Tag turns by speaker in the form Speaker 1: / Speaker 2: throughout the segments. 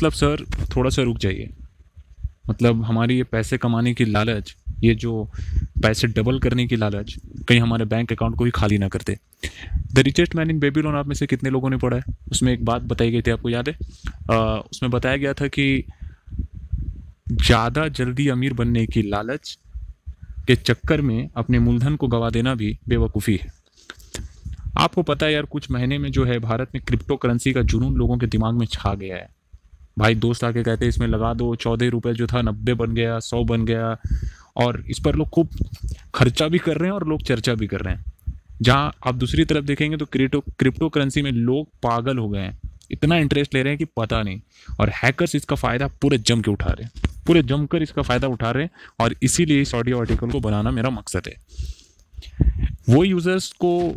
Speaker 1: मतलब सर थोड़ा सा रुक जाइए। मतलब हमारी ये पैसे कमाने की लालच ये जो पैसे डबल करने की लालच कहीं हमारे बैंक अकाउंट को ही खाली ना करते the. Richest man in Babylon आप में से कितने लोगों ने पढ़ा है? उसमें एक बात बताई गई थी आपको याद है? आ, उसमें बताया गया था कि ज़्यादा जल्दी अमीर बनने की लालच के चक्कर में अपने मूलधन को गवा देना भी बेवकूफ़ी है। आपको पता है यार कुछ महीने में जो है भारत में क्रिप्टो करेंसी का जुनून लोगों के दिमाग में छा गया है। भाई दोस्त आके कहते हैं, इसमें लगा दो, चौदह रुपये जो था, नब्बे बन गया, सौ बन गया। और इस पर लोग खूब खर्चा भी कर रहे हैं और लोग चर्चा भी कर रहे हैं। जहाँ आप दूसरी तरफ़ देखेंगे तो क्रिप्टो क्रिप्टो करेंसी में लोग पागल हो गए हैं। इतना इंटरेस्ट ले रहे हैं कि पता नहीं। और हैकर्स इसका फ़ायदा पूरे जम के उठा रहे हैं। पूरे जमकर इसका फ़ायदा उठा रहे हैं। और इसीलिए इस ऑडियो आर्टिकल को बनाना मेरा मकसद है। वो यूज़र्स को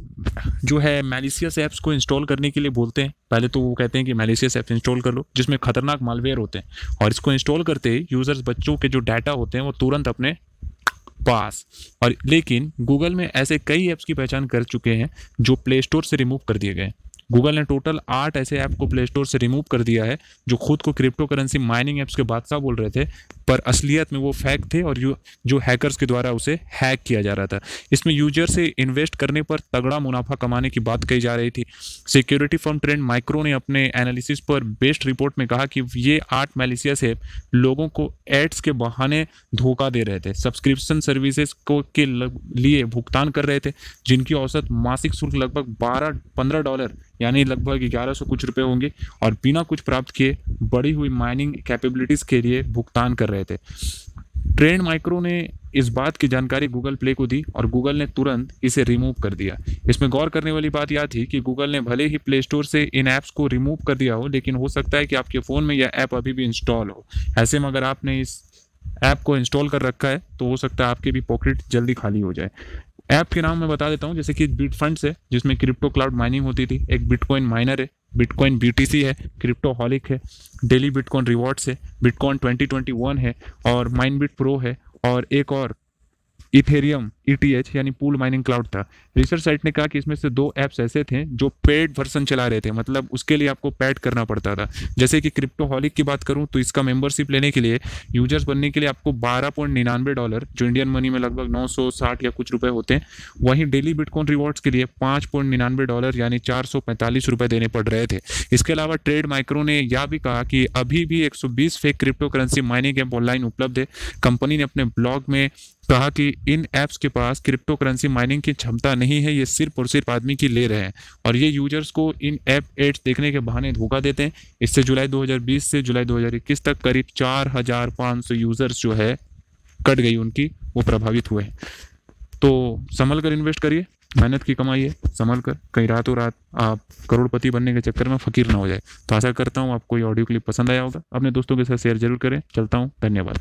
Speaker 1: जो है मेलिसियस ऐप्स को इंस्टॉल करने के लिए बोलते हैं। पहले तो वो कहते हैं कि मेलिसियस ऐप्स इंस्टॉल कर लो, जिसमें खतरनाक मालवेयर होते हैं। और इसको इंस्टॉल करते ही यूज़र्स बच्चों के जो डाटा होते हैं, वो तुरंत अपने पास। और लेकिन गूगल में ऐसे कई ऐप्स की पहचान कर चुके हैं, जो प्ले स्टोर से रिमूव कर दिए गए गूगल ने टोटल आठ ऐसे ऐप को प्ले स्टोर से रिमूव कर दिया है, जो खुद को क्रिप्टो करेंसी माइनिंग ऐप्स के बादशाह बोल रहे थे, पर असलियत में वो फैक थे और जो हैकर्स के द्वारा उसे हैक किया जा रहा था। इसमें यूज़र से इन्वेस्ट करने पर तगड़ा मुनाफा कमाने की बात कही जा रही थी। सिक्योरिटी फर्म ट्रेंड माइक्रो ने अपने एनालिसिस पर बेस्ट रिपोर्ट में कहा कि ये आठ मेलिसियस ऐप लोगों को एड्स के बहाने धोखा दे रहे थे। सब्सक्रिप्शन सर्विसेज़ को, के लिए भुगतान कर रहे थे, जिनकी औसत मासिक शुल्क लगभग बारह, पंद्रह डॉलर यानी लगभग ग्यारह सौ कुछ रुपए होंगे और बिना कुछ प्राप्त किए बढ़ी हुई माइनिंग कैपेबिलिटीज़ के लिए भुगतान कर रहे थे। ट्रेंड माइक्रो ने इस बात की जानकारी गूगल प्ले को दी और गूगल ने तुरंत इसे रिमूव कर दिया। इसमें गौर करने वाली बात यह थी कि गूगल ने भले ही प्ले स्टोर से इन ऐप्स को रिमूव कर दिया हो, लेकिन हो सकता है कि आपके फ़ोन में यह ऐप अभी भी इंस्टॉल हो। ऐसे में अगर आपने इस ऐप को इंस्टॉल कर रखा है तो हो सकता है आपके भी पॉकेट जल्दी खाली हो जाए। ऐप के नाम मैं बता देता हूँ, जैसे कि बिट फंड्स है, जिसमें क्रिप्टो क्लाउड माइनिंग होती थी। एक बिटकॉइन माइनर है बिटकॉइन बीटीसी है क्रिप्टो हॉलिक है डेली बिटकॉइन रिवॉर्ड्स है बिटकॉइन 2021 है, और माइनबिट प्रो है, और एक और इथेरियम ईटीएच e यानी पूल माइनिंग क्लाउड था। रिसर्च साइट ने कहा कि इसमें से दो ऐप्स ऐसे थे जो पेड वर्सन चला रहे थे मतलब उसके लिए आपको पैड करना पड़ता था। जैसे कि क्रिप्टो हॉलिक की बात करूँ तो इसका मेंबरशिप लेने के लिए यूज़र्स बनने के लिए आपको बारह पॉइंट निन्यानवे डॉलर जो इंडियन मनी में लगभग नौ सौ साठ या कुछ रुपए होते हैं, वहीं डेली बिटकॉइन रिवॉर्ड्स के लिए पाँच पॉइंट निन्यानवे डॉलर यानी चार सौ पैंतालीस रुपए देने पड़ रहे थे। इसके अलावा ट्रेड माइक्रो ने यह भी कहा कि अभी भी एक सौ बीस fake crypto currency mining app online उपलब्ध है। कंपनी ने अपने ब्लॉग में कहा कि इन ऐप्स के पास क्रिप्टो करेंसी माइनिंग की क्षमता नहीं है, ये सिर्फ़ और सिर्फ़ आदमी की ले रहे हैं। और ये यूज़र्स को इन ऐप एड्स देखने के बहाने धोखा देते हैं। इससे जुलाई 2020 से जुलाई 2021 तक करीब चार हज़ार पाँच सौ यूज़र्स जो है, कट गई उनकी, वो प्रभावित हुए हैं। तो संभल कर इन्वेस्ट करिए, मेहनत की कमाई है संभल कर कहीं रातों रात आप करोड़पति बनने के चक्कर में फकीर ना हो जाए। तो आशा करता हूँ आपको ये ऑडियो क्लिप पसंद आया होगा। अपने दोस्तों के साथ शेयर ज़रूर करें। चलता हूँ, धन्यवाद।